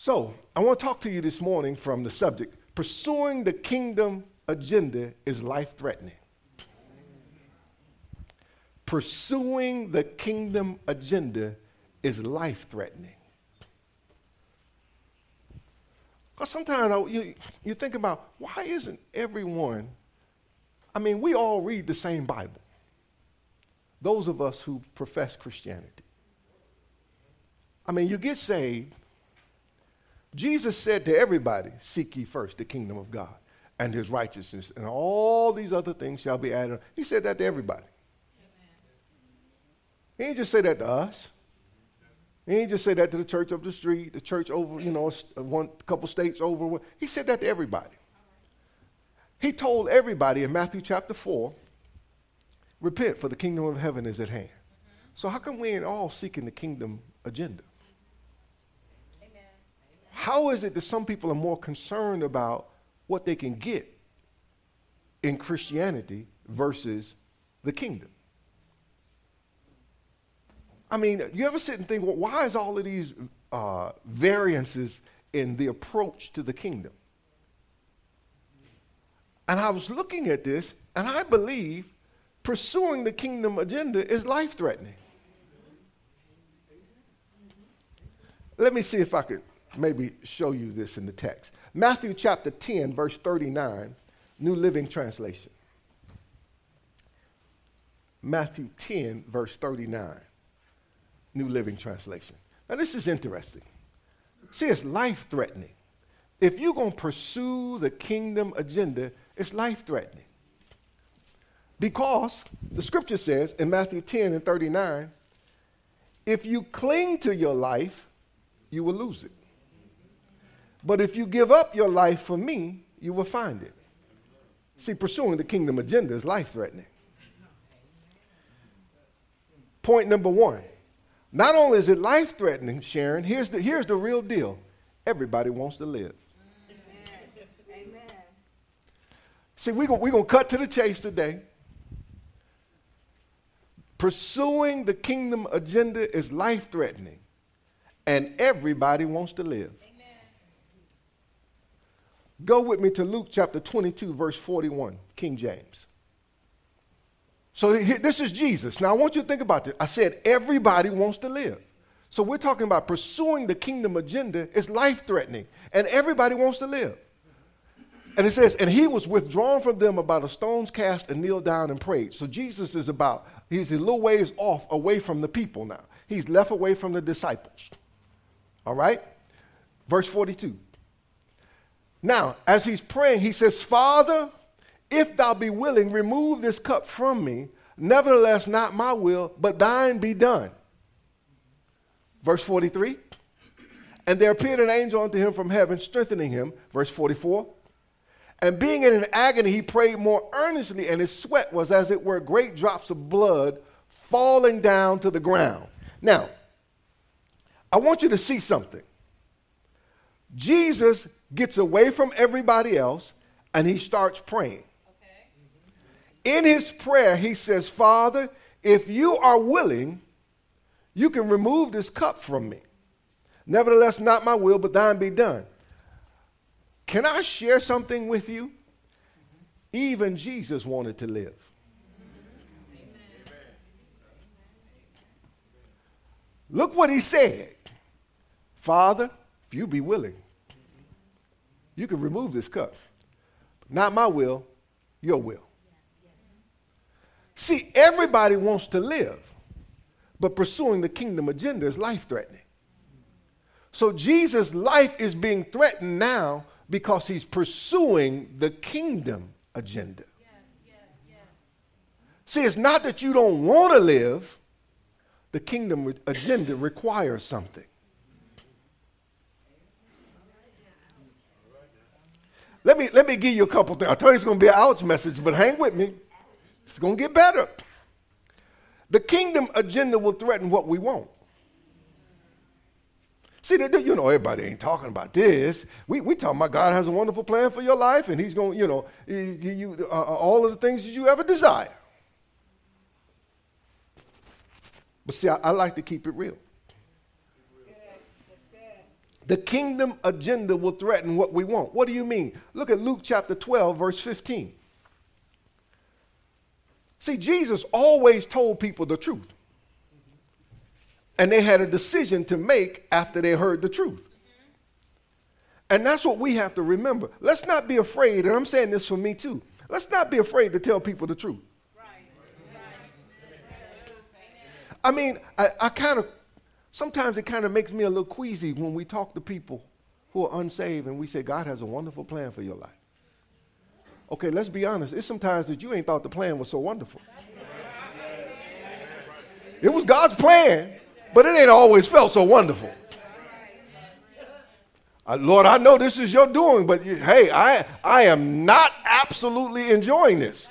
So, I want to talk to you this morning from the subject pursuing the kingdom agenda is life threatening. Pursuing the kingdom agenda is life threatening. Because sometimes I, you, you think about why isn't everyone, I mean, we all read the same Bible, those of us who profess Christianity. I mean, you get saved. Jesus said to everybody, Seek ye first the kingdom of God and his righteousness, and all these other things shall be added. He said that to everybody. He didn't just say that to us. He didn't just say that to the church up the street, the church over, you know, uh, one couple states over. He said that to everybody. He told everybody in Matthew chapter 4, repent for the kingdom of heaven is at hand. So how come we ain't all seeking the kingdom agenda? How is it that some people are more concerned about what they can get in Christianity versus the kingdom? I mean, you ever sit and think, well, why is all of these uh, variances in the approach to the kingdom? And I was looking at this, and I believe pursuing the kingdom agenda is life threatening. Let me see if I could maybe show you this in the text. Matthew chapter 10, verse 39, New Living Translation. Matthew 10, verse 39, New Living Translation. Now, this is interesting. See, it's life threatening. If you're going to pursue the kingdom agenda, it's life threatening. Because the scripture says in Matthew 10 and 39, if you cling to your life, you will lose it. But if you give up your life for me, you will find it. See, pursuing the kingdom agenda is life threatening. Point number one not only is it life threatening, Sharon, here's the, here's the real deal everybody wants to live. Amen. See, we're going to cut to the chase today. Pursuing the kingdom agenda is life threatening, and everybody wants to live. Go with me to Luke chapter 22, verse 41, King James. So this is Jesus. Now I want you to think about this. I said everybody wants to live. So we're talking about pursuing the kingdom agenda is life threatening, and everybody wants to live. And it says, and he was withdrawn from them about a stone's cast and kneeled down and prayed. So Jesus is about, he's a little ways off away from the people now. He's left away from the disciples. All right? Verse 42. Now, as he's praying, he says, Father, if thou be willing, remove this cup from me. Nevertheless, not my will, but thine be done. Verse 43. And there appeared an angel unto him from heaven, strengthening him. Verse 44. And being in an agony, he prayed more earnestly, and his sweat was as it were great drops of blood falling down to the ground. Now, I want you to see something. Jesus gets away from everybody else and he starts praying. Okay. In his prayer, he says, Father, if you are willing, you can remove this cup from me. Nevertheless, not my will, but thine be done. Can I share something with you? Even Jesus wanted to live. Look what he said. Father, if you be willing, you can remove this cup. Not my will, your will. See, everybody wants to live, but pursuing the kingdom agenda is life threatening. So Jesus' life is being threatened now because he's pursuing the kingdom agenda. See, it's not that you don't want to live, the kingdom agenda requires something. Let me, let me give you a couple things. I told you it's going to be an ouch message, but hang with me. It's going to get better. The kingdom agenda will threaten what we want. See, you know, everybody ain't talking about this. We we talking about God has a wonderful plan for your life, and He's going, you know, you uh, uh, all of the things that you ever desire. But see, I, I like to keep it real. The kingdom agenda will threaten what we want. What do you mean? Look at Luke chapter 12, verse 15. See, Jesus always told people the truth. And they had a decision to make after they heard the truth. And that's what we have to remember. Let's not be afraid, and I'm saying this for me too. Let's not be afraid to tell people the truth. I mean, I, I kind of, sometimes it kind of makes me a little queasy when we talk to people who are unsaved and we say, God has a wonderful plan for your life. Okay, let's be honest. It's sometimes that you ain't thought the plan was so wonderful. It was God's plan, but it ain't always felt so wonderful. Uh, Lord, I know this is your doing, but you, hey, I, I am not absolutely enjoying this.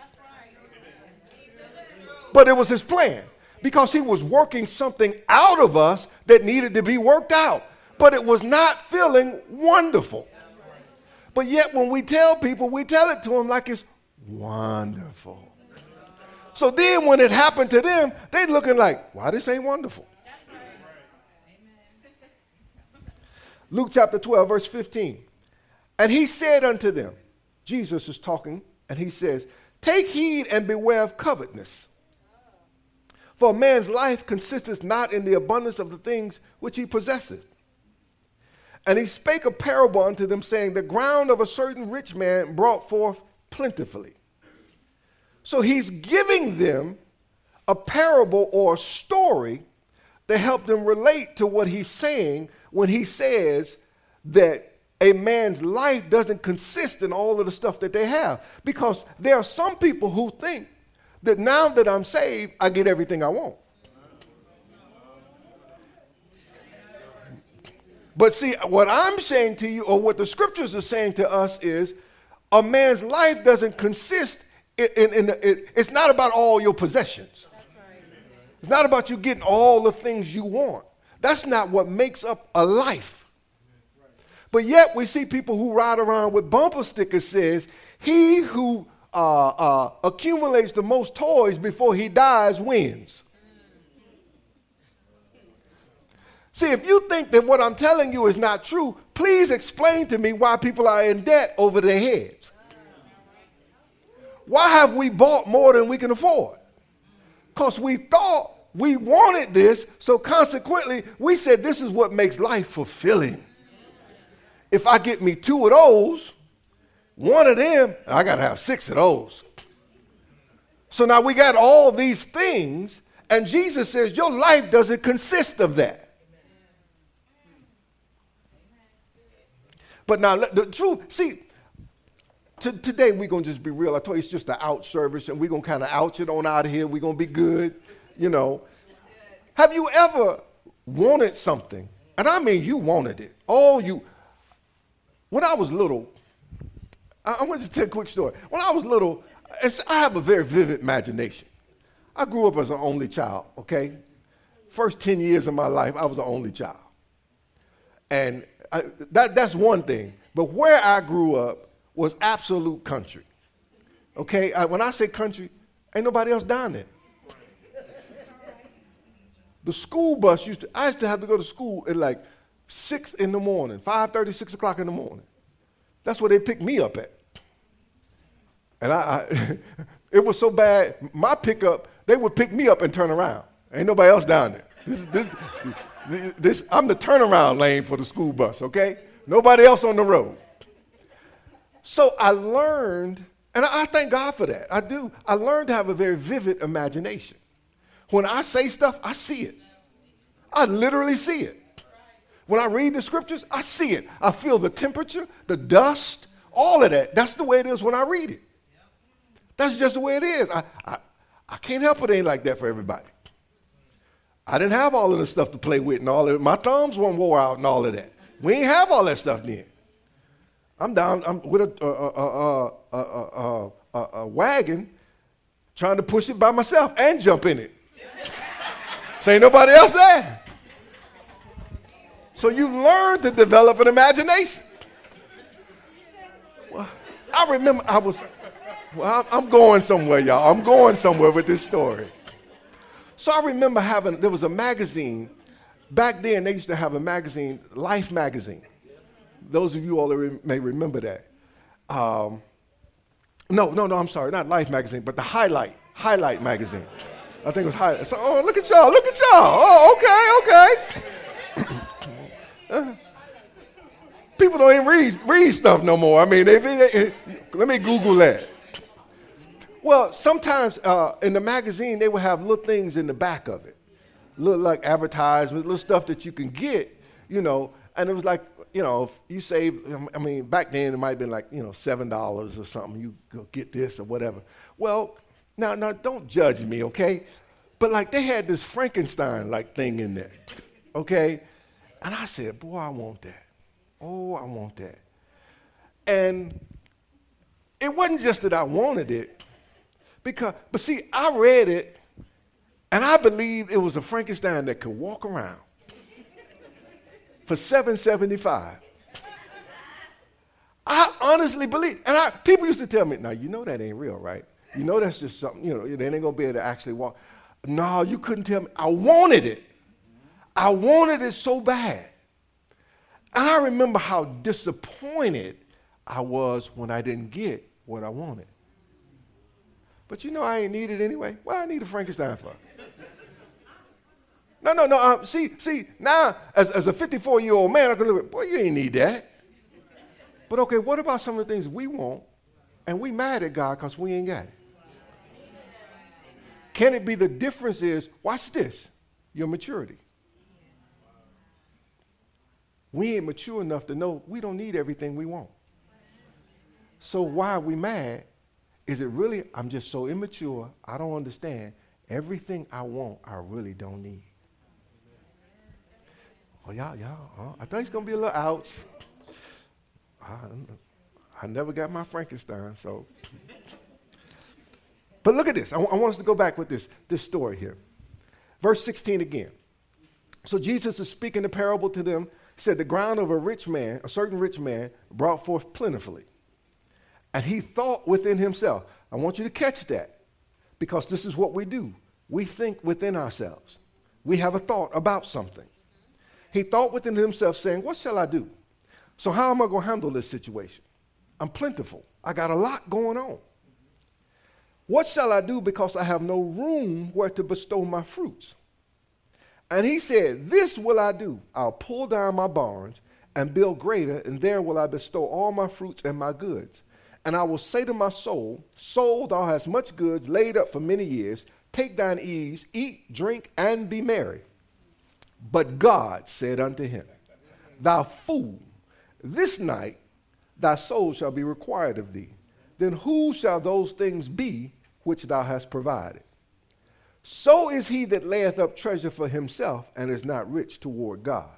But it was his plan because he was working something out of us that needed to be worked out. But it was not feeling wonderful. But yet, when we tell people, we tell it to them like it's wonderful. So then, when it happened to them, they looking like, why this ain't wonderful? Luke chapter 12, verse 15. And he said unto them, Jesus is talking, and he says, Take heed and beware of covetousness. For a man's life consisteth not in the abundance of the things which he possesseth. And he spake a parable unto them, saying, The ground of a certain rich man brought forth plentifully. So he's giving them a parable or a story to help them relate to what he's saying when he says that a man's life doesn't consist in all of the stuff that they have. Because there are some people who think that now that I'm saved, I get everything I want. But see, what I'm saying to you, or what the scriptures are saying to us, is a man's life doesn't consist in, in, in, in it's not about all your possessions. It's not about you getting all the things you want. That's not what makes up a life. But yet we see people who ride around with bumper stickers says, he who uh, uh, accumulates the most toys before he dies wins. See, if you think that what I'm telling you is not true, please explain to me why people are in debt over their heads. Why have we bought more than we can afford? Because we thought we wanted this, so consequently, we said this is what makes life fulfilling. If I get me two of those, one of them, I got to have six of those. So now we got all these things, and Jesus says your life doesn't consist of that. But now, the truth, see, to, today we're going to just be real. I told you it's just an out service, and we're going to kind of ouch it on out of here. We're going to be good, you know. Have you ever wanted something? And I mean, you wanted it. Oh, you. When I was little, I, want to tell a quick story. When I was little, I have a very vivid imagination. I grew up as an only child, okay? First 10 years of my life, I was an only child. And I, that, that's one thing. But where I grew up was absolute country. Okay? I, when I say country, ain't nobody else down there. The school bus used to, I used to have to go to school at like 6 in the morning, 5.30, 6 o'clock in the morning. That's where they picked me up at. And I, I it was so bad, my pickup, they would pick me up and turn around. Ain't nobody else down there. This, this, this, I'm the turnaround lane for the school bus, okay? Nobody else on the road. So I learned, and I thank God for that. I do. I learned to have a very vivid imagination. When I say stuff, I see it. I literally see it. When I read the scriptures, I see it. I feel the temperature, the dust, all of that. That's the way it is when I read it. That's just the way it is. I, I, I can't help it ain't like that for everybody. I didn't have all of the stuff to play with and all of it. My thumbs weren't wore out and all of that. We ain't have all that stuff then. I'm down I'm with a, a, a, a, a wagon trying to push it by myself and jump in it. so ain't nobody else there. So you learn to develop an imagination. Well, I remember I was, well, I'm going somewhere, y'all. I'm going somewhere with this story. So I remember having, there was a magazine, Back then, they used to have a magazine, Life magazine. Those of you all that may remember that. Um, no, no, no, I'm sorry, not Life magazine, but the Highlight, Highlight magazine. I think it was Highlight. So, oh, look at y'all, look at y'all. Oh, okay, okay. uh, people don't even read, read stuff no more. I mean, they, they, let me Google that. Well, sometimes uh, in the magazine, they would have little things in the back of it, little like advertisements, little stuff that you can get, you know. And it was like, you know, if you save, I mean, back then it might have been like, you know, $7 or something. You go get this or whatever. Well, now, now don't judge me, okay? But like they had this Frankenstein like thing in there, okay? And I said, boy, I want that. Oh, I want that. And it wasn't just that I wanted it, because, but see, I read it and I believed it was a Frankenstein that could walk around for 775. I honestly believe, and I, people used to tell me, now you know that ain't real, right? You know that's just something, you know, they ain't gonna be able to actually walk. No, you couldn't tell me. I wanted it. I wanted it so bad. And I remember how disappointed I was when I didn't get what I wanted. But you know I ain't need it anyway. What I need a Frankenstein for? No, no, no. Uh, see, see, now as, as a 54 year old man, I can look at, boy, you ain't need that. But okay, what about some of the things we want and we mad at God because we ain't got it? Can it be the difference is, watch this, your maturity. We ain't mature enough to know we don't need everything we want. So why are we mad is it really, I'm just so immature, I don't understand. Everything I want, I really don't need. Well, y'all, y'all, huh? I think it's going to be a little ouch. I, I never got my Frankenstein, so. but look at this. I, w- I want us to go back with this, this story here. Verse 16 again. So Jesus is speaking the parable to them. He said, The ground of a rich man, a certain rich man, brought forth plentifully. And he thought within himself. I want you to catch that because this is what we do. We think within ourselves. We have a thought about something. He thought within himself, saying, What shall I do? So, how am I going to handle this situation? I'm plentiful. I got a lot going on. What shall I do because I have no room where to bestow my fruits? And he said, This will I do. I'll pull down my barns and build greater, and there will I bestow all my fruits and my goods. And I will say to my soul, Soul, thou hast much goods laid up for many years. Take thine ease, eat, drink, and be merry. But God said unto him, Thou fool, this night thy soul shall be required of thee. Then who shall those things be which thou hast provided? So is he that layeth up treasure for himself and is not rich toward God.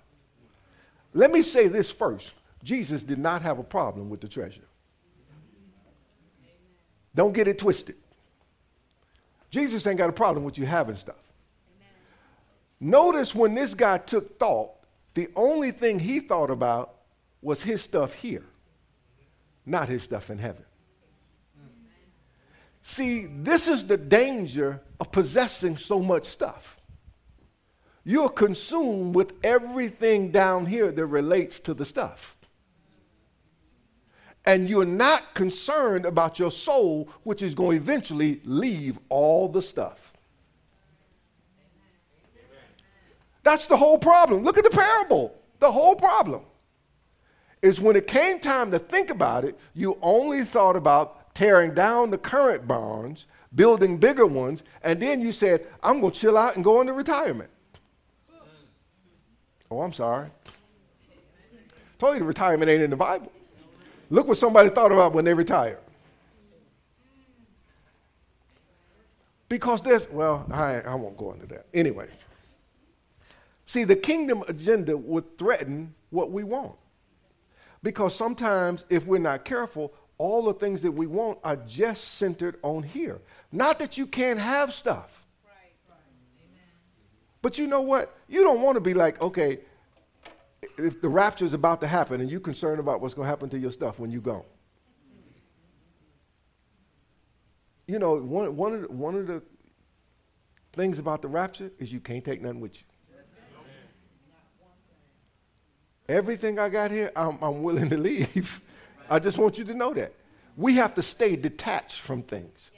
Let me say this first Jesus did not have a problem with the treasure. Don't get it twisted. Jesus ain't got a problem with you having stuff. Amen. Notice when this guy took thought, the only thing he thought about was his stuff here, not his stuff in heaven. See, this is the danger of possessing so much stuff. You're consumed with everything down here that relates to the stuff and you're not concerned about your soul, which is going to eventually leave all the stuff. That's the whole problem. Look at the parable. The whole problem is when it came time to think about it, you only thought about tearing down the current barns, building bigger ones, and then you said, I'm going to chill out and go into retirement. Oh, I'm sorry. told you the retirement ain't in the Bible. Look what somebody thought about when they retired. Because this, well, I, I won't go into that. Anyway, see, the kingdom agenda would threaten what we want. Because sometimes, if we're not careful, all the things that we want are just centered on here. Not that you can't have stuff. Right, right. But you know what? You don't want to be like, okay, if the rapture is about to happen and you're concerned about what's going to happen to your stuff when you go. You know, one, one, of the, one of the things about the rapture is you can't take nothing with you. everything I got here, I'm, I'm willing to leave. I just want you to know that. We have to stay detached from things.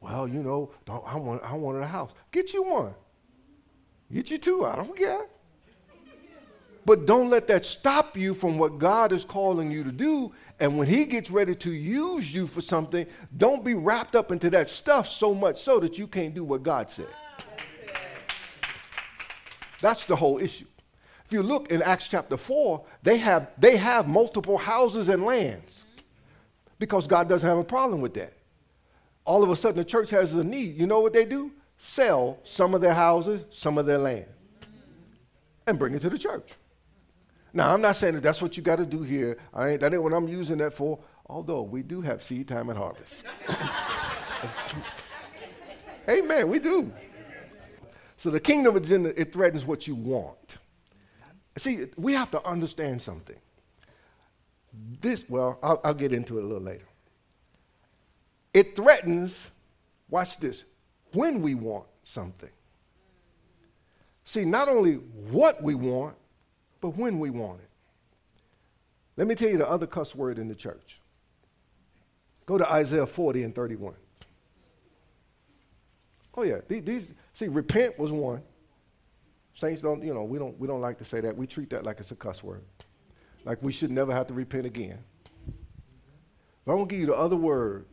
Well, you know, I, want, I wanted a house. Get you one. Get you two. I don't care. But don't let that stop you from what God is calling you to do. And when He gets ready to use you for something, don't be wrapped up into that stuff so much so that you can't do what God said. That's the whole issue. If you look in Acts chapter 4, they have, they have multiple houses and lands because God doesn't have a problem with that. All of a sudden, the church has a need. You know what they do? Sell some of their houses, some of their land, and bring it to the church. Now, I'm not saying that that's what you got to do here. I ain't, that ain't what I'm using that for, although we do have seed time and harvest. Amen, we do. So the kingdom agenda, it threatens what you want. See, we have to understand something. This, well, I'll, I'll get into it a little later. It threatens, watch this, when we want something. See, not only what we want, but when we want it. Let me tell you the other cuss word in the church. Go to Isaiah 40 and 31. Oh yeah, these, see, repent was one. Saints don't, you know, we don't, we don't like to say that. We treat that like it's a cuss word. Like we should never have to repent again. But I'm to give you the other word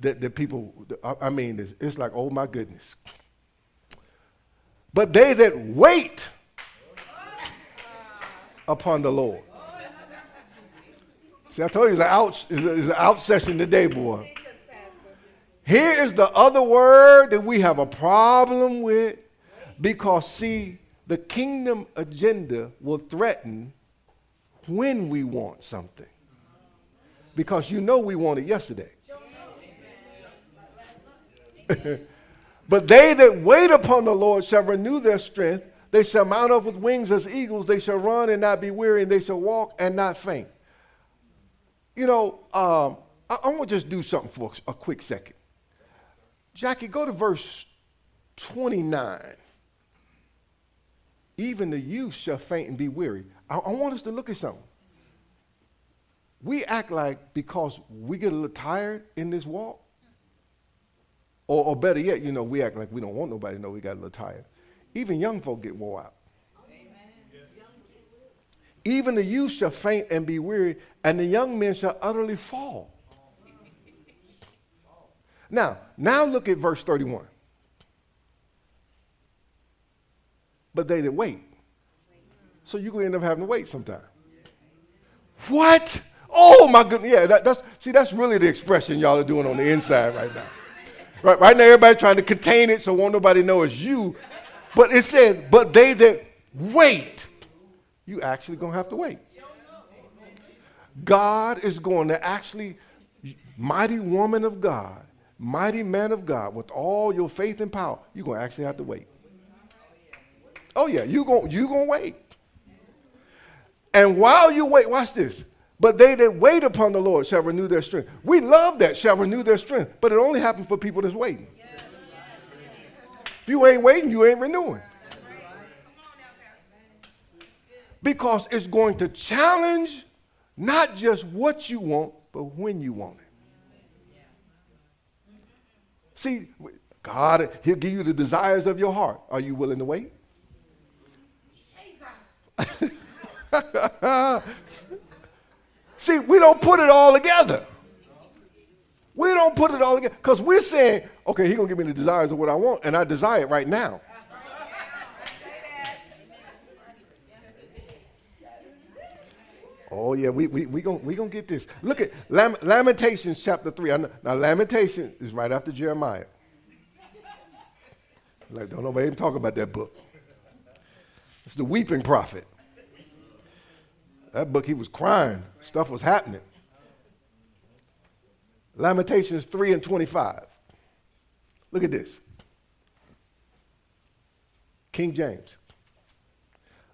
that, that people, I, mean, it's, it's like, oh my goodness. But they that wait upon the Lord. See, I told you it's an out, it's an out session today, boy. Here is the other word that we have a problem with because, see, the kingdom agenda will threaten when we want something. Because you know we want it yesterday. but they that wait upon the Lord shall renew their strength. They shall mount up with wings as eagles. They shall run and not be weary, and they shall walk and not faint. You know, um, I, I want to just do something for a quick second. Jackie, go to verse 29 even the youth shall faint and be weary. I, I, want us to look at something. We act like because we get a little tired in this walk, or, or better yet, you know, we act like we don't want nobody to know we got a little tired. Even young folk get wore out. Even the youth shall faint and be weary, and the young men shall utterly fall. Now, now look at verse 31. but they that wait. So you're going to end up having to wait sometime. What? Oh my goodness. Yeah, that, that's see, that's really the expression y'all are doing on the inside right now. Right, right now, everybody trying to contain it so won't nobody know it's you. But it said, but they that wait, you actually gonna have to wait. God is going to actually, mighty woman of God, mighty man of God, with all your faith and power, you're gonna actually have to wait. Oh yeah, you gonna you gonna wait. And while you wait, watch this. But they that wait upon the Lord shall renew their strength. We love that, shall renew their strength. But it only happens for people that's waiting. If you ain't waiting, you ain't renewing. Because it's going to challenge not just what you want, but when you want it. See, God, He'll give you the desires of your heart. Are you willing to wait? See, we don't put it all together. We don't put it all together because we're saying, okay, he's going to give me the desires of what I want, and I desire it right now. Oh, yeah, we we we gonna, we gonna get this. Look at Lam- Lamentations chapter 3. Now, Lamentation is right after Jeremiah. Like, don't nobody even talk about that book. It's the weeping prophet. That book, he was crying. Stuff was happening. Lamentations 3 and 25. Look at this. King James.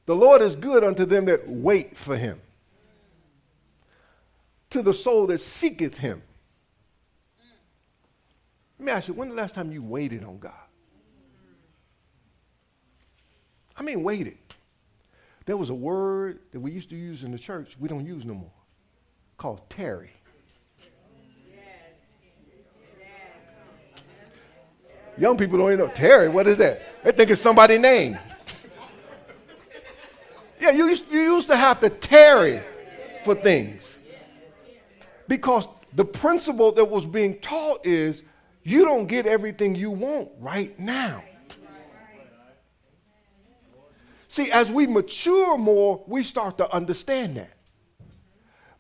The Lord is good unto them that wait for him, to the soul that seeketh him. Let me ask you, when the last time you waited on God? I mean, waited. There was a word that we used to use in the church, we don't use no more, called tarry. Young people don't even know. Terry, what is that? They think it's somebody's name. Yeah, you used, you used to have to tarry for things. Because the principle that was being taught is you don't get everything you want right now. See, as we mature more, we start to understand that.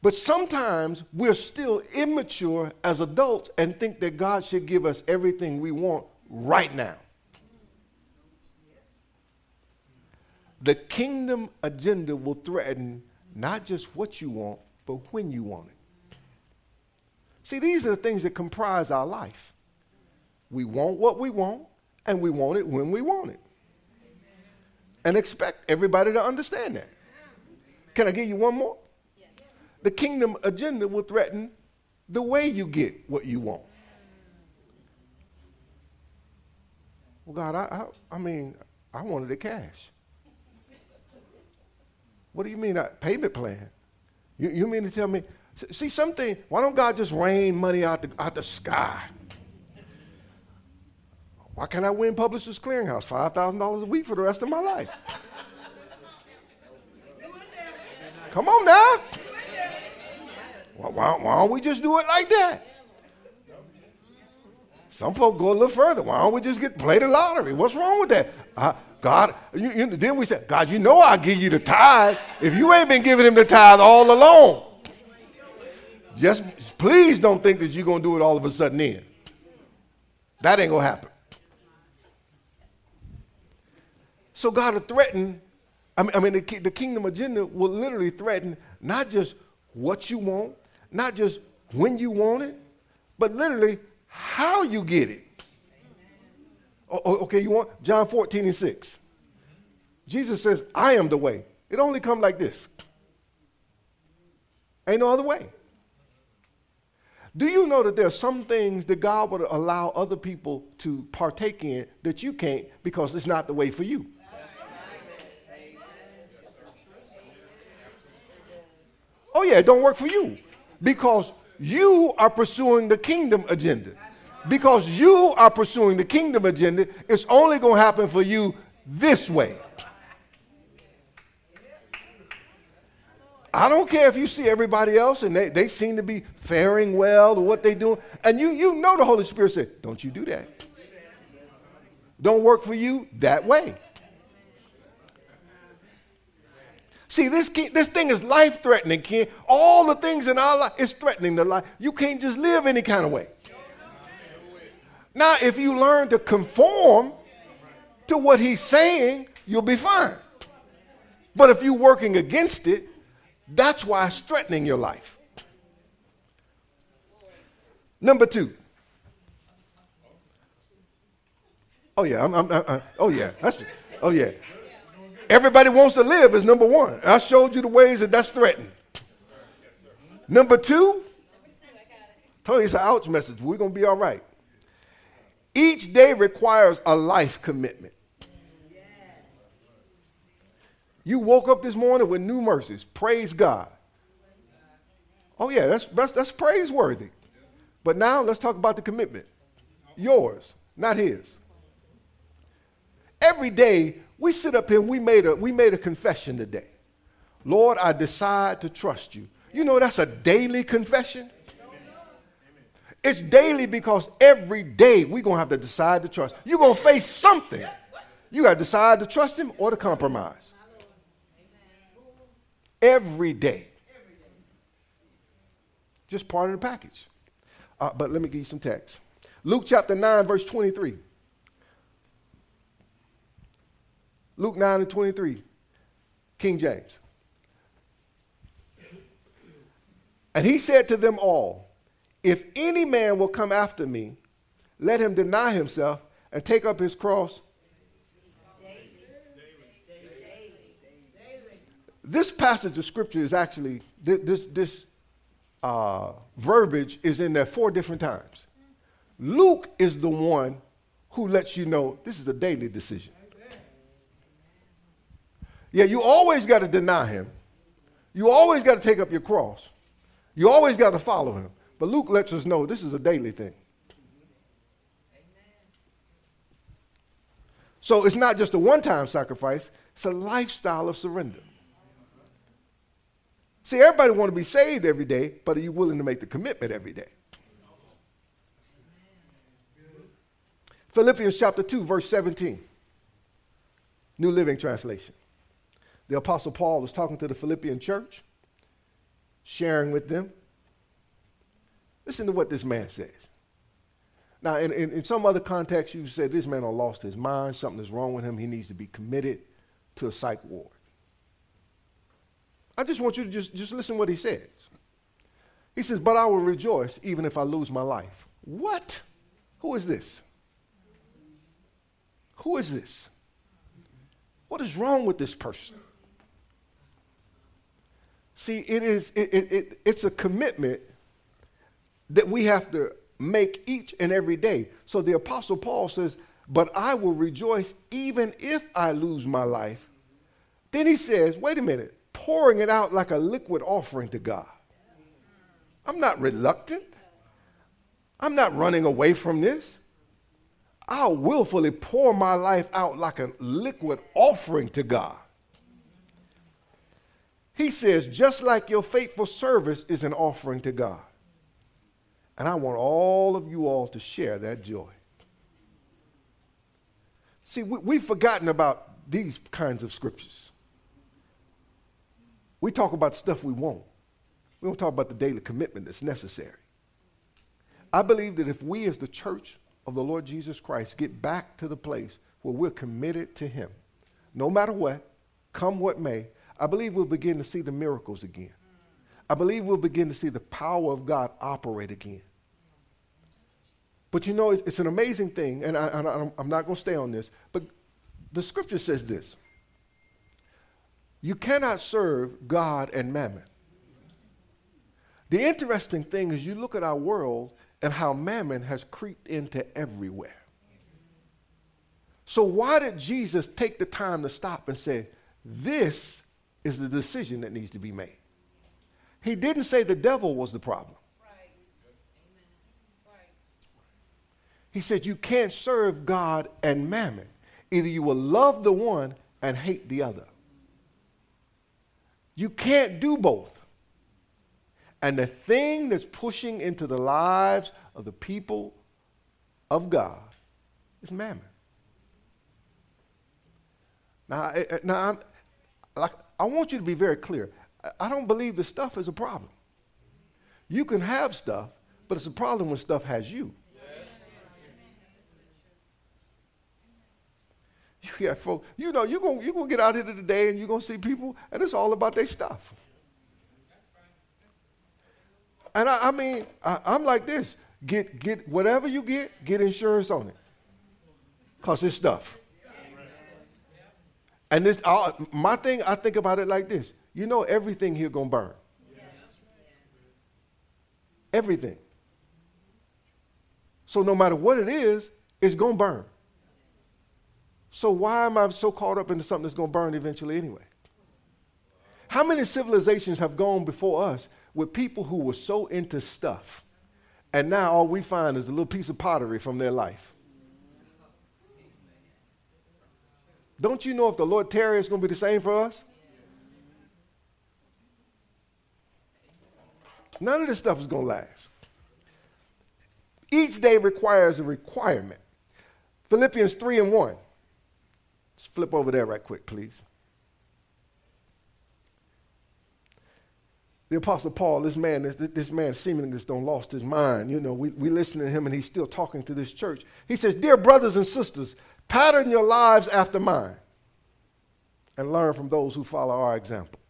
But sometimes we're still immature as adults and think that God should give us everything we want right now. The kingdom agenda will threaten not just what you want, but when you want it. See, these are the things that comprise our life. We want what we want, and we want it when we want it. And expect everybody to understand that. Can I give you one more? The kingdom agenda will threaten the way you get what you want. Well, God, I, I, I mean, I wanted the cash. What do you mean, a payment plan? You, you mean to tell me, see something, why don't God just rain money out the, out the sky? Why can't I win Publishers Clearinghouse $5,000 a week for the rest of my life? Come on now. Why, why, why don't we just do it like that? Some folk go a little further. Why don't we just get play the lottery? What's wrong with that? Uh, God, you, you, then we said, God, you know I'll give you the tithe if you ain't been giving him the tithe all along. Just please don't think that you're going to do it all of a sudden then. That ain't going to happen. So God will threaten, I mean, I mean the, the kingdom agenda will literally threaten not just what you want, not just when you want it, but literally how you get it. Oh, oh, okay, you want John 14 and 6. Jesus says, I am the way. It only come like this. Ain't no other way. Do you know that there are some things that God would allow other people to partake in that you can't because it's not the way for you? Oh, yeah, it don't work for you because you are pursuing the kingdom agenda. Because you are pursuing the kingdom agenda, it's only going to happen for you this way. I don't care if you see everybody else and they, they seem to be faring well or what they doing. And you, you know the Holy Spirit said, don't you do that. Don't work for you that way. See, this, this thing is life threatening, Ken. All the things in our life is threatening the life. You can't just live any kind of way. Now, if you learn to conform to what he's saying, you'll be fine. But if you're working against it, that's why it's threatening your life. Number two. Oh yeah, I'm, I'm, I'm, oh yeah, that's oh yeah. Everybody wants to live is number one. I showed you the ways that that's threatened. Number two, told you it's an ouch message. We're going to be all right. Each day requires a life commitment. You woke up this morning with new mercies. Praise God. Oh, yeah, that's, that's, that's praiseworthy. But now let's talk about the commitment. Yours, not his. Every day we sit up here we made a, we made a confession today. Lord, I decide to trust you. You know that's a daily confession. It's daily because every day we're going to have to decide to trust. You're going to face something. You got to decide to trust him or to compromise. Every day. Just part of the package. Uh, but let me give you some text. Luke chapter 9, verse 23. Luke 9 and 23, King James. And he said to them all, If any man will come after me, let him deny himself and take up his cross. This passage of scripture is actually, this, this uh, verbiage is in there four different times. Luke is the one who lets you know this is a daily decision. Yeah, you always got to deny him. You always got to take up your cross. You always got to follow him. But Luke lets us know this is a daily thing. So it's not just a one time sacrifice, it's a lifestyle of surrender. See, everybody want to be saved every day, but are you willing to make the commitment every day? Philippians chapter 2, verse 17. New Living Translation. The Apostle Paul was talking to the Philippian church, sharing with them. Listen to what this man says. Now, in, in, in some other context, you said this man lost his mind, something is wrong with him, he needs to be committed to a psych ward. I just want you to just, just listen what he says. He says, But I will rejoice even if I lose my life. What? Who is this? Who is this? What is wrong with this person? See, it is it, it, it, it's a commitment that we have to make each and every day. So the apostle Paul says, "But I will rejoice even if I lose my life." Then he says, "Wait a minute, pouring it out like a liquid offering to God." I'm not reluctant. I'm not running away from this. I'll willfully pour my life out like a liquid offering to God. He says, just like your faithful service is an offering to God. And I want all of you all to share that joy. See, we, have forgotten about these kinds of scriptures. We talk about stuff we want. We don't talk about the daily commitment that's necessary. I believe that if we as the church of the Lord Jesus Christ get back to the place where we're committed to Him, no matter what, come what may, I believe we'll begin to see the miracles again. I believe we'll begin to see the power of God operate again. But you know, it's, an amazing thing, and I, am not going to stay on this, but the scripture says this You cannot serve God and mammon. The interesting thing is, you look at our world and how mammon has creeped into everywhere. So, why did Jesus take the time to stop and say, This is the decision that needs to be made? He didn't say the devil was the problem. He said, You can't serve God and mammon. Either you will love the one and hate the other. You can't do both. And the thing that's pushing into the lives of the people of God is mammon. Now, now I'm, like, I want you to be very clear. I don't believe the stuff is a problem. You can have stuff, but it's a problem when stuff has you. You got folks, you know, you're going you're gonna get out here today and you're going to see people, and it's all about their stuff. And I, I mean, I, I'm like this get, get whatever you get, get insurance on it. Because it's stuff. And this, my thing, I think about it like this. You know, everything here gonna burn. Yes. Everything. So no matter what it is, it's gonna burn. So why am I so caught up into something that's gonna burn eventually anyway? How many civilizations have gone before us with people who were so into stuff, and now all we find is a little piece of pottery from their life. Don't you know if the Lord tarry, it's going to be the same for us? None of this stuff is going to last. Each day requires a requirement. Philippians 3 and 1. Let's flip over there right quick, please. the Apostle Paul, this man, this, this man seemingly just don't lost his mind. You know, we, we listen to him and he's still talking to this church. He says, Dear brothers and sisters, pattern your lives after mine and learn from those who follow our example.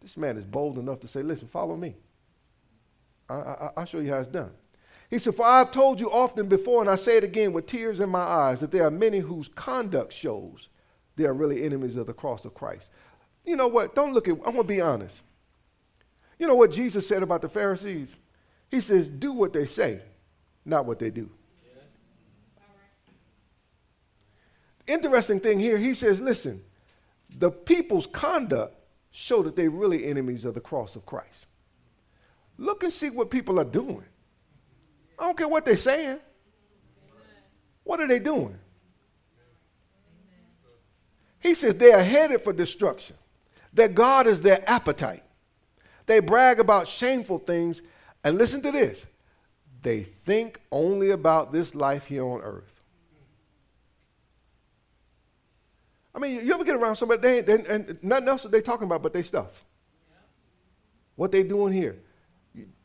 This man is bold enough to say, Listen, follow me. I, I, I'll show you how it's done. He said, For I've told you often before, and I say it again with tears in my eyes, that there are many whose conduct shows they are really enemies of the cross of Christ. You know what? Don't look at, I'm going to be honest. You know what Jesus said about the Pharisees? He says, Do what they say, not what they do. Yes. Interesting thing here, he says, Listen, the people's conduct show that they're really enemies of the cross of Christ. Look and see what people are doing. I don't care what they're saying. What are they doing? He says they are headed for destruction, that God is their appetite. They brag about shameful things, and listen to this they think only about this life here on earth. I mean, you ever get around somebody, they, they, and nothing else that they talking about but they stuff. What they doing here.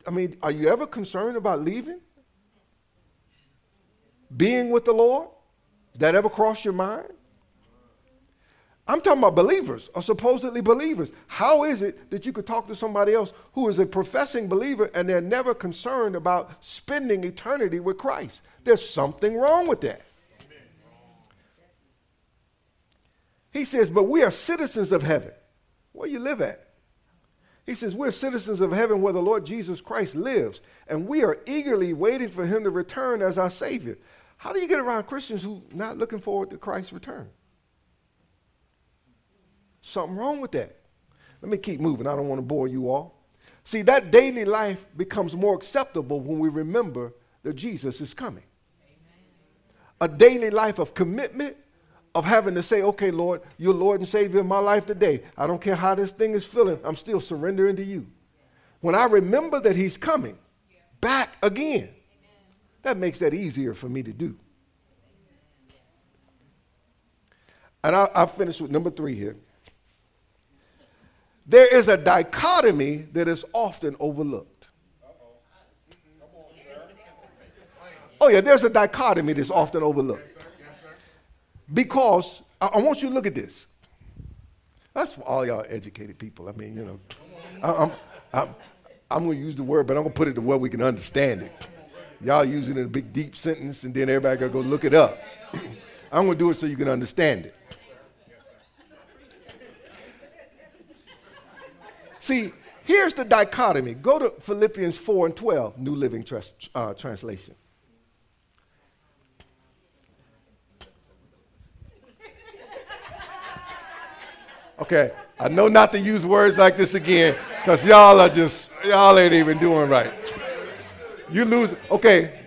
I mean, are you ever concerned about leaving? Being with the Lord? That ever cross your mind? I'm talking about believers or supposedly believers. How is it that you could talk to somebody else who is a professing believer and they're never concerned about spending eternity with Christ? There's something wrong with that. He says, But we are citizens of heaven. Where you live at? He says, We're citizens of heaven where the Lord Jesus Christ lives, and we are eagerly waiting for him to return as our Savior. How do you get around Christians who not looking forward to Christ's return? Something wrong with that. Let me keep moving. I don't want to bore you all. See, that daily life becomes more acceptable when we remember that Jesus is coming. Amen. A daily life of commitment of having to say, okay, Lord, you're Lord and Savior of my life today. I don't care how this thing is feeling, I'm still surrendering to you. When I remember that He's coming back again, that makes that easier for me to do. And I'll, I'll finish with number three here. There is a dichotomy that is often overlooked. Oh, yeah, there's a dichotomy that's often overlooked. Because I, I, want you to look at this. That's for all y'all educated people. I mean, you know, I, I'm, I'm, I'm going to use the word, but I'm going to put it to where we can understand it. Y'all using it in a big, deep sentence, and then everybody got to go look it up. I'm going to do it so you can understand it. See, here's the dichotomy. Go to Philippians 4 and 12, New Living Trans- uh, Translation. Okay, I know not to use words like this again because y'all are just, y'all ain't even doing right. You lose, okay.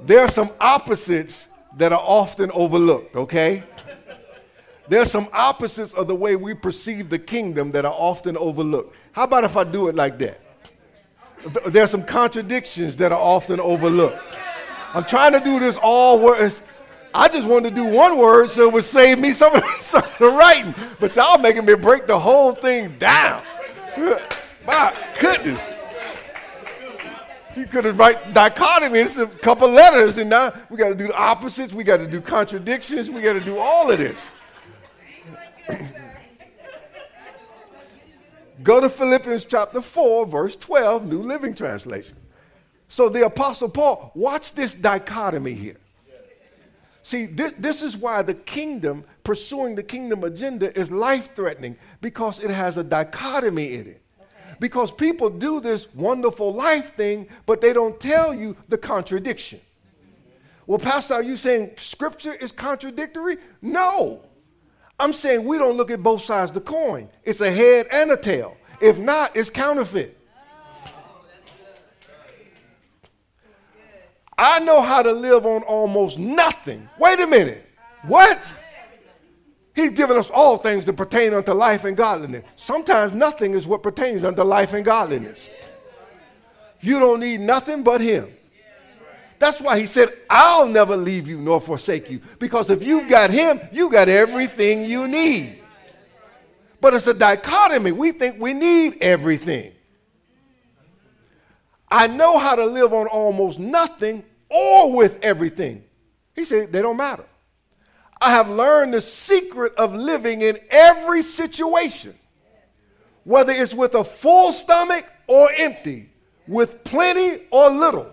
There are some opposites that are often overlooked, okay? There are some opposites of the way we perceive the kingdom that are often overlooked. How about if I do it like that? There are some contradictions that are often overlooked. I'm trying to do this all words. I just wanted to do one word so it would save me some of, some of the writing. But y'all making me break the whole thing down. My goodness. You could have write dichotomy. It's a couple letters, and now we got to do the opposites. We got to do contradictions. We got to do all of this. Go to Philippians chapter 4, verse 12, New Living Translation. So the Apostle Paul, watch this dichotomy here. See, this, this is why the kingdom, pursuing the kingdom agenda, is life threatening because it has a dichotomy in it. Because people do this wonderful life thing, but they don't tell you the contradiction. Well, Pastor, are you saying scripture is contradictory? No. I'm saying we don't look at both sides of the coin. It's a head and a tail. If not, it's counterfeit. I know how to live on almost nothing. Wait a minute. What? He's given us all things that pertain unto life and godliness. Sometimes nothing is what pertains unto life and godliness. You don't need nothing but Him. That's why He said, I'll never leave you nor forsake you. Because if you've got Him, you've got everything you need. But it's a dichotomy. We think we need everything. I know how to live on almost nothing or with everything. He said, they don't matter. I have learned the secret of living in every situation, whether it's with a full stomach or empty, with plenty or little.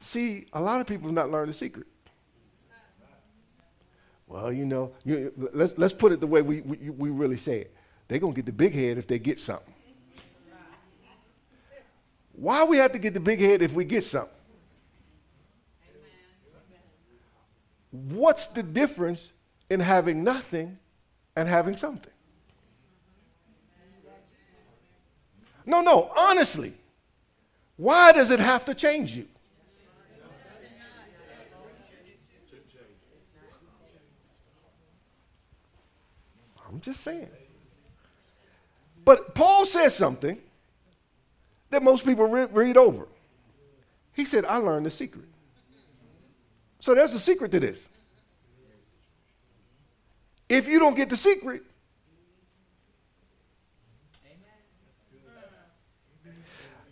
See, a lot of people have not learned the secret. Well, you know, you, let's, let's put it the way we, we, we really say it. They're going to get the big head if they get something. Why we have to get the big head if we get something? what's the difference in having nothing and having something? No, no, honestly. Why does it have to change you? I'm just saying. But Paul says something that most people re- read over. He said, I learned the secret. So there's a secret to this. If you don't get the secret,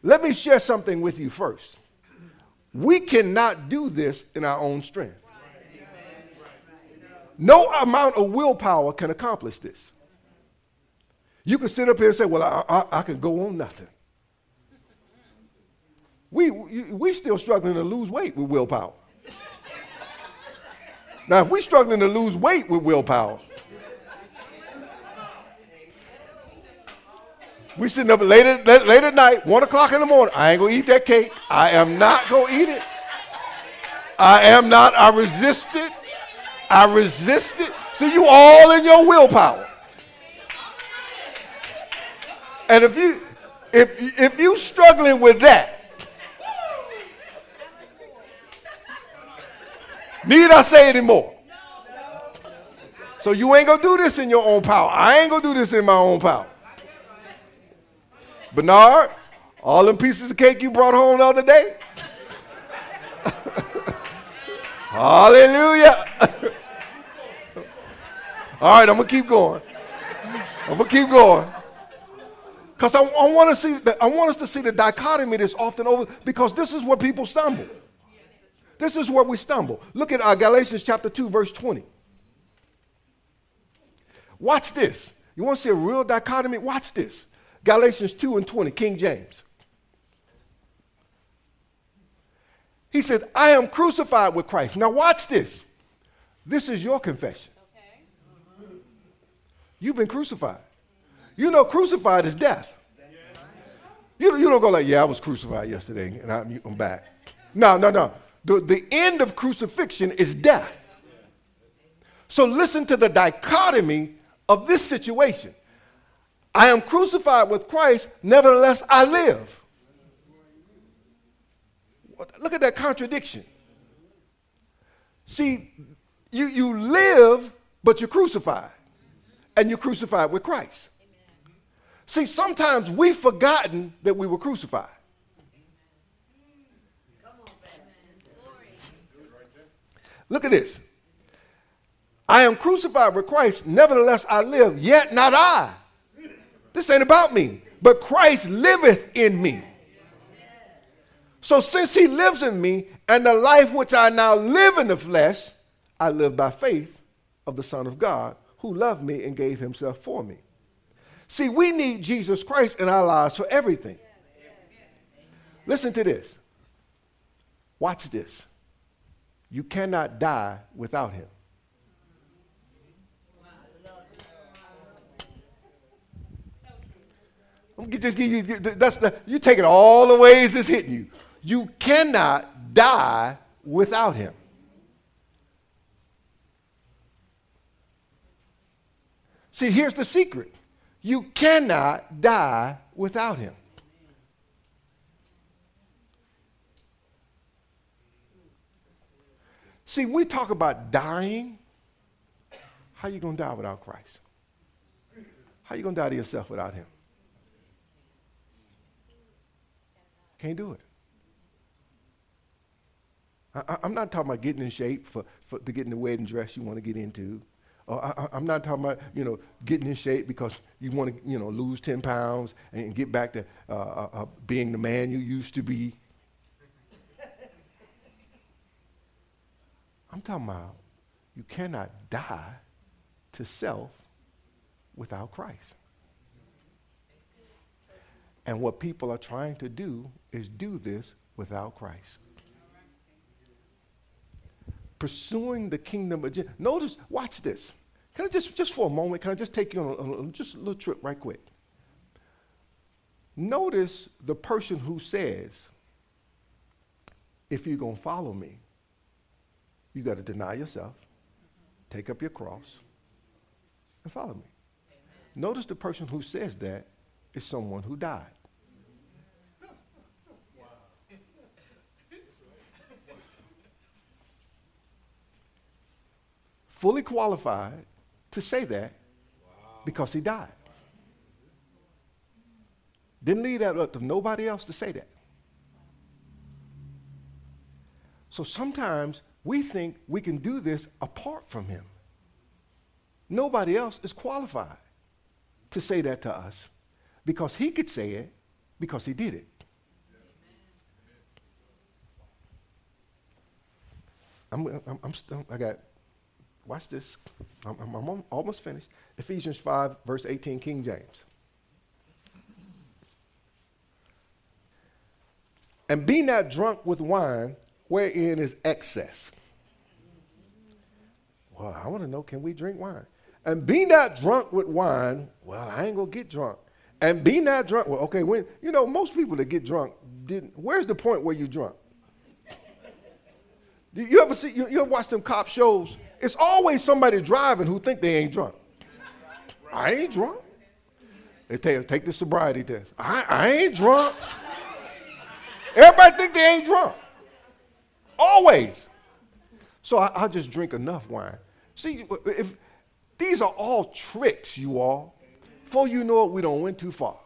let me share something with you first. We cannot do this in our own strength. No amount of willpower can accomplish this. You can sit up here and say, Well, I, I, I can go on nothing. We, we still struggling to lose weight with willpower. Now, if we're struggling to lose weight with willpower, we sitting up late at, late, late at night, one o'clock in the morning. I ain't gonna eat that cake. I am not gonna eat it. I am not. I resist it. I resist it. So you all in your willpower. And if you if if you struggling with that, need I say anymore? So you ain't gonna do this in your own power. I ain't gonna do this in my own power. Bernard, all them pieces of cake you brought home the other day. Hallelujah. all right, I'm gonna keep going. I'm gonna keep going. Because I, I want to see that I want us to see the dichotomy that's often over because this is where people stumble. This is where we stumble. Look at uh, Galatians chapter 2, verse 20. Watch this. You want to see a real dichotomy? Watch this. Galatians 2 and 20, King James. He said, I am crucified with Christ. Now, watch this. This is your confession. Okay. You've been crucified. You know, crucified is death. You, you don't go like, yeah, I was crucified yesterday and I'm, I'm back. No, no, no. The, the end of crucifixion is death. So listen to the dichotomy of this situation. I am crucified with Christ, nevertheless I live. Look at that contradiction. See, you, you live, but you're crucified. And you're crucified with Christ. See, sometimes we've forgotten that we were crucified. Look at this. I am crucified with Christ, nevertheless I live, yet not I. This ain't about me, but Christ liveth in me. So since he lives in me, and the life which I now live in the flesh, I live by faith of the Son of God, who loved me and gave himself for me. See, we need Jesus Christ in our lives for everything. Listen to this. Watch this. You cannot die without him. I'm just give you that's the, you take it all the ways it's hitting you. You cannot die without him. See, here's the secret. You cannot die without him. See, we talk about dying. How you going to die without Christ? How you going to die to yourself without him? Can't do it. I, am not talking about getting in shape for, for, to get in the wedding dress you want to get into. Oh, I, am not talking about you know getting in shape because you want to you know lose 10 pounds and get back to uh, uh, uh, being the man you used to be. I'm talking about you cannot die to self without Christ. And what people are trying to do is do this without Christ pursuing the kingdom agenda. Notice, watch this. Can I just, just for a moment, can I just take you on a, a, just a little trip right quick? Notice the person who says, if you're going to follow me, you got to deny yourself, take up your cross, and follow me. Notice the person who says that is someone who died. Fully qualified to say that because he died. Didn't leave that up to nobody else to say that. So sometimes we think we can do this apart from him. Nobody else is qualified to say that to us because he could say it because he did it. I'm, I'm, I'm still, I got, watch this. I'm, I'm, I'm almost finished. Ephesians 5, verse 18, King James. And be not drunk with wine, wherein is excess. Well, I want to know can we drink wine? And be not drunk with wine. Well, I ain't going to get drunk. And be not drunk. Well, okay, when, you know, most people that get drunk didn't. Where's the point where you drunk? You ever see, you, you ever watch them cop shows? It's always somebody driving who think they ain't drunk. I ain't drunk. They take, take the sobriety test. I, I ain't drunk. Everybody think they ain't drunk. Always. So I, just drink enough wine. See, if these are all tricks, you all. Before you know it, we don't went too far.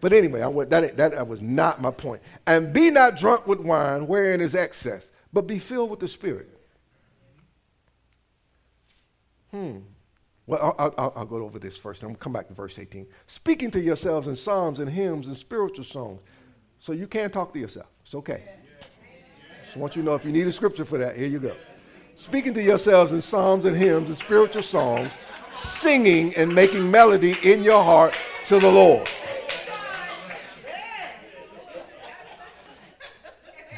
But anyway, I went, that, that, was not my point. And be not drunk with wine, wherein is excess, but be filled with the Spirit. Hmm. Well, I'll, I'll, I'll, go over this first. I'm going to come back to verse 18. Speaking to yourselves in psalms and hymns and spiritual songs. So you can't talk to yourself. It's okay. Just want you to know if you need a scripture for that, here you go. Speaking to yourselves in psalms and hymns and spiritual songs, singing and making melody in your heart to the Lord.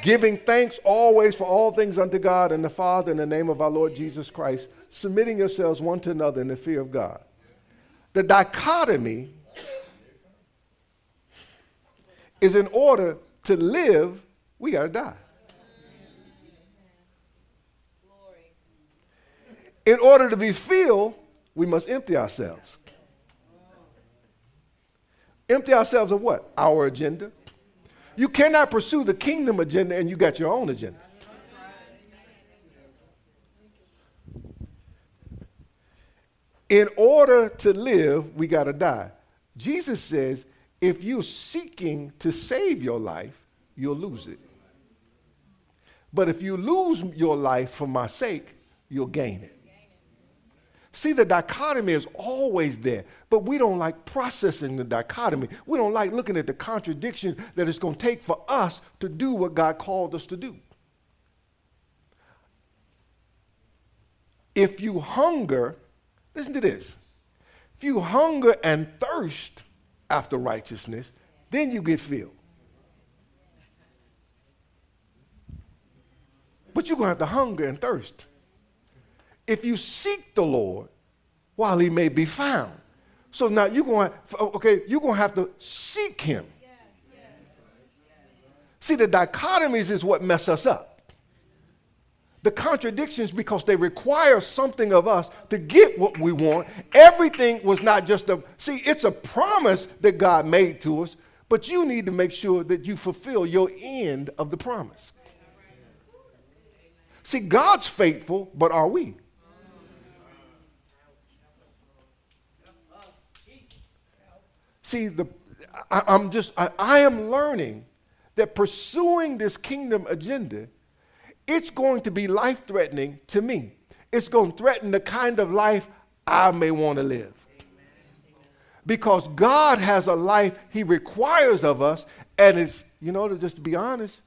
Giving thanks always for all things unto God and the Father in the name of our Lord Jesus Christ, submitting yourselves one to another in the fear of God. The dichotomy is in order to live, we got to die. In order to be filled, we must empty ourselves. Empty ourselves of what? Our agenda. You cannot pursue the kingdom agenda and you got your own agenda. In order to live, we got to die. Jesus says, if you're seeking to save your life, you'll lose it. But if you lose your life for my sake, you'll gain it. See, the dichotomy is always there, but we don't like processing the dichotomy. We don't like looking at the contradiction that it's going to take for us to do what God called us to do. If you hunger, listen to this. If you hunger and thirst after righteousness, then you get filled. But you're going to have to hunger and thirst. If you seek the Lord while he may be found. So now you're going to, oh, okay, you're going to have to seek him. See, the dichotomies is what mess us up the contradictions because they require something of us to get what we want. Everything was not just a, see, it's a promise that God made to us, but you need to make sure that you fulfill your end of the promise. See, God's faithful, but are we? See, the, I, am just, I, I am learning that pursuing this kingdom agenda it's going to be life threatening to me. It's going to threaten the kind of life I may want to live. Because God has a life He requires of us, and it's, you know, just to be honest,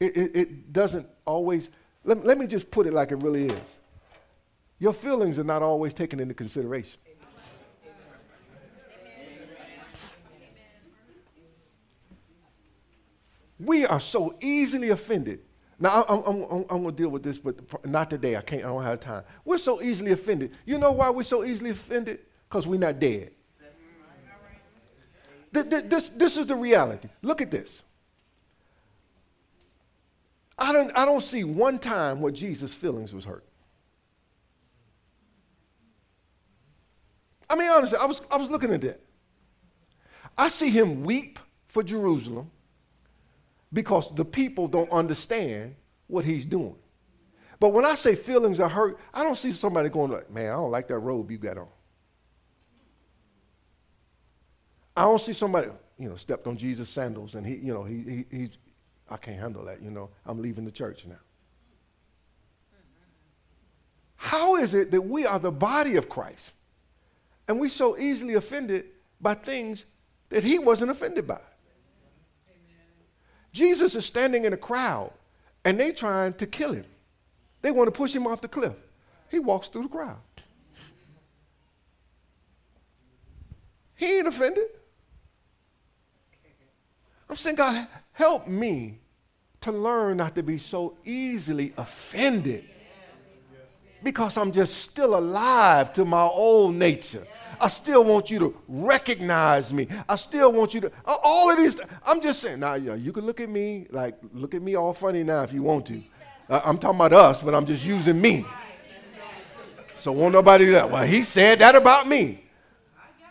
it, it, it doesn't always, let, let me just put it like it really is. Your feelings are not always taken into consideration. We are so easily offended now, I'm, I'm, I'm, I'm going to deal with this, but not today. I can't, I don't have time. We're so easily offended. You know why we're so easily offended? Because we're not dead. This, this, is the reality. Look at this. I don't, I don't see one time where Jesus' feelings was hurt. I mean, honestly, I was, I was looking at that. I see him weep for Jerusalem because the people don't understand what he's doing. But when I say feelings are hurt, I don't see somebody going like, man, I don't like that robe you got on. I don't see somebody, you know, stepped on Jesus' sandals and he, you know, he, he, he I can't handle that, you know, I'm leaving the church now. How is it that we are the body of Christ and we so easily offended by things that he wasn't offended by? Jesus is standing in a crowd and they trying to kill him. They want to push him off the cliff. He walks through the crowd. He ain't offended. I'm saying, God, help me to learn not to be so easily offended because I'm just still alive to my old nature. I still want you to recognize me. I still want you to, all of these, I'm just saying, now, you, know, you can look at me, like, look at me all funny now if you want to. I'm talking about us, but I'm just using me. So won't nobody that, well, he said that about me.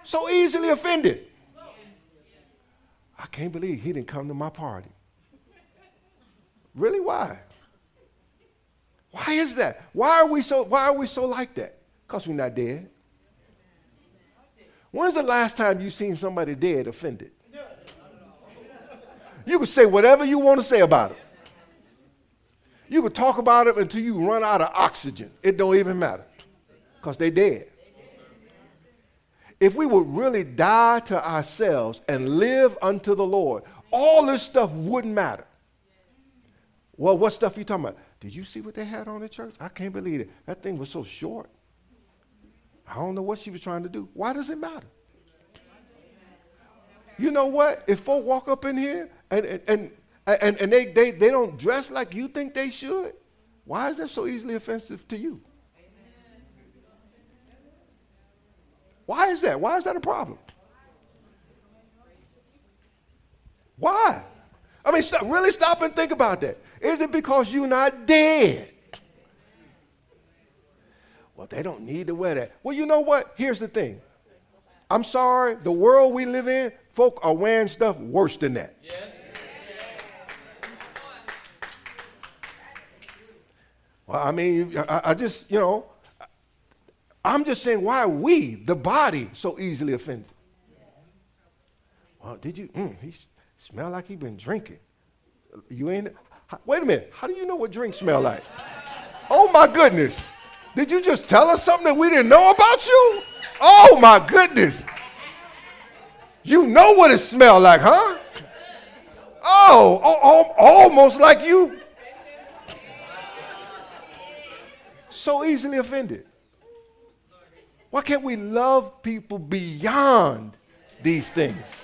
So easily offended. I can't believe he didn't come to my party. Really? Why? Why is that? Why are we so, why are we so like that? Because we're not dead. When's the last time you seen somebody dead offended? You can say whatever you want to say about it. You can talk about it until you run out of oxygen. It don't even matter because they dead. If we would really die to ourselves and live unto the Lord, all this stuff wouldn't matter. Well, what stuff are you talking about? Did you see what they had on the church? I can't believe it. That thing was so short. I don't know what she was trying to do. Why does it matter? You know what? If folk walk up in here and, and, and, and they, they, they don't dress like you think they should, why is that so easily offensive to you? Why is that? Why is that a problem? Why? I mean, stop, really stop and think about that. Is it because you're not dead? Well, they don't need to wear that. Well, you know what? Here's the thing. I'm sorry, the world we live in, folk are wearing stuff worse than that. Yes. Well, I mean, I, I just, you know, I'm just saying, why we, the body, so easily offended? Well, did you? Mm, he smell like he been drinking. You ain't. Wait a minute. How do you know what drinks smell like? Oh my goodness. Did you just tell us something that we didn't know about you? Oh my goodness. You know what it smell like, huh? Oh, oh, oh almost like you. So easily offended. Why can't we love people beyond these things?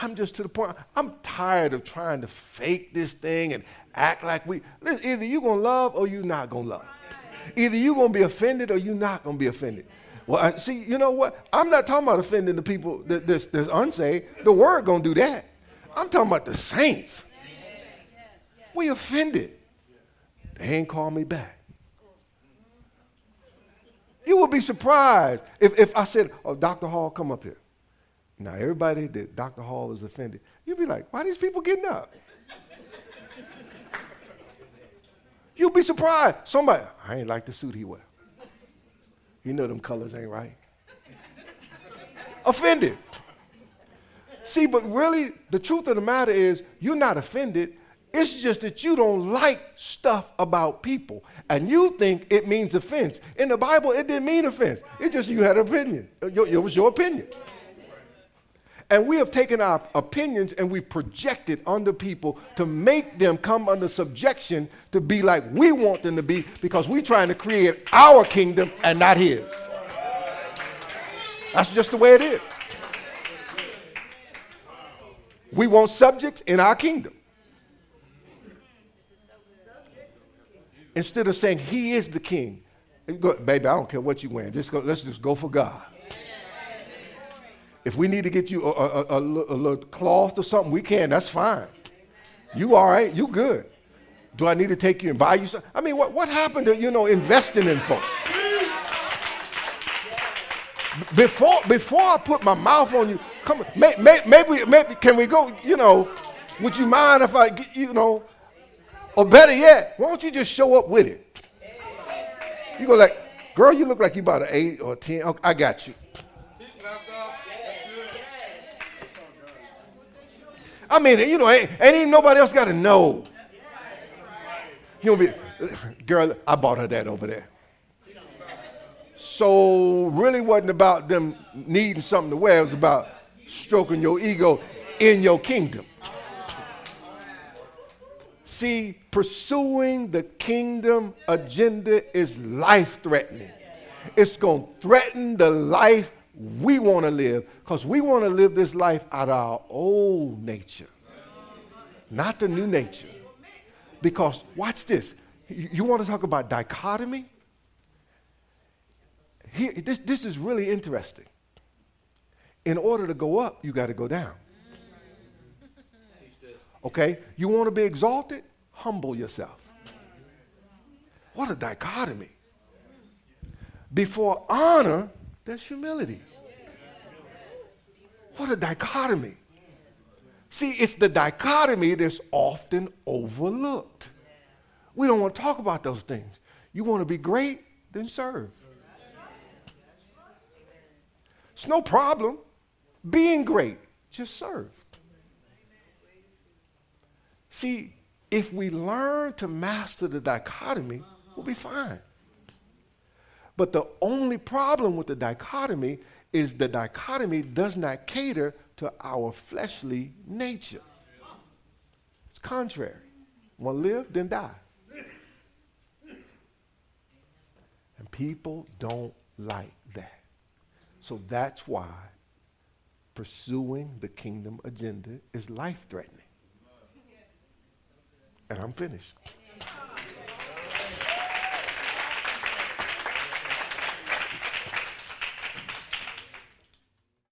I'm just to the point. I'm tired of trying to fake this thing and act like we. Listen, either you're gonna love or you're not gonna love. Either you're gonna be offended or you're not gonna be offended. Well, I, see, you know what? I'm not talking about offending the people that, that's, that's unsaved. The word gonna do that. I'm talking about the saints. We offended. They ain't called me back. You would be surprised if, if I said, Oh, Dr. Hall, come up here. Now, everybody that Dr. Hall is offended, you'd be like, Why these people getting up? You'd be surprised. Somebody, I ain't like the suit he wear. You know them colors ain't right. offended. See, but really, the truth of the matter is, you're not offended. It's just that you don't like stuff about people and you think it means offense. In the Bible, it didn't mean offense. It just you had an opinion. It was your opinion. And we have taken our opinions and we project it onto people to make them come under subjection to be like we want them to be because we're trying to create our kingdom and not his. That's just the way it is. We want subjects in our kingdom. instead of saying he is the king. Go, baby, I don't care what you wear. Just go, let's just go for God. If we need to get you a, a, a, a little cloth or something, we can. That's fine. You all right? You good. Do I need to take you and buy you something? I mean, what, what happened to, you know, investing in folks? Before, before I put my mouth on you, come may, may, maybe, maybe, can we go, you know, would you mind if I, get, you know, or better yet, why don't you just show up with it? You go like, girl, you look like you about an eight or 10. Okay, I got you. I mean, you know, ain't, ain't nobody else got to know. You know, girl, I bought her that over there. So really wasn't about them needing something to wear. It was about stroking your ego in your kingdom. See, pursuing the kingdom agenda is life threatening. It's going to threaten the life we want to live because we want to live this life out of our old nature, not the new nature. Because, watch this. You, want to talk about dichotomy? Here, this, this is really interesting. In order to go up, you got to go down. Okay? You want to be exalted? Humble yourself. What a dichotomy. Before honor, there's humility. What a dichotomy. See, it's the dichotomy that's often overlooked. We don't want to talk about those things. You want to be great, then serve. It's no problem being great, just serve. See, if we learn to master the dichotomy, we'll be fine. But the only problem with the dichotomy is the dichotomy does not cater to our fleshly nature. It's contrary. To live, then die. And people don't like that. So that's why pursuing the kingdom agenda is life threatening. And I'm finished.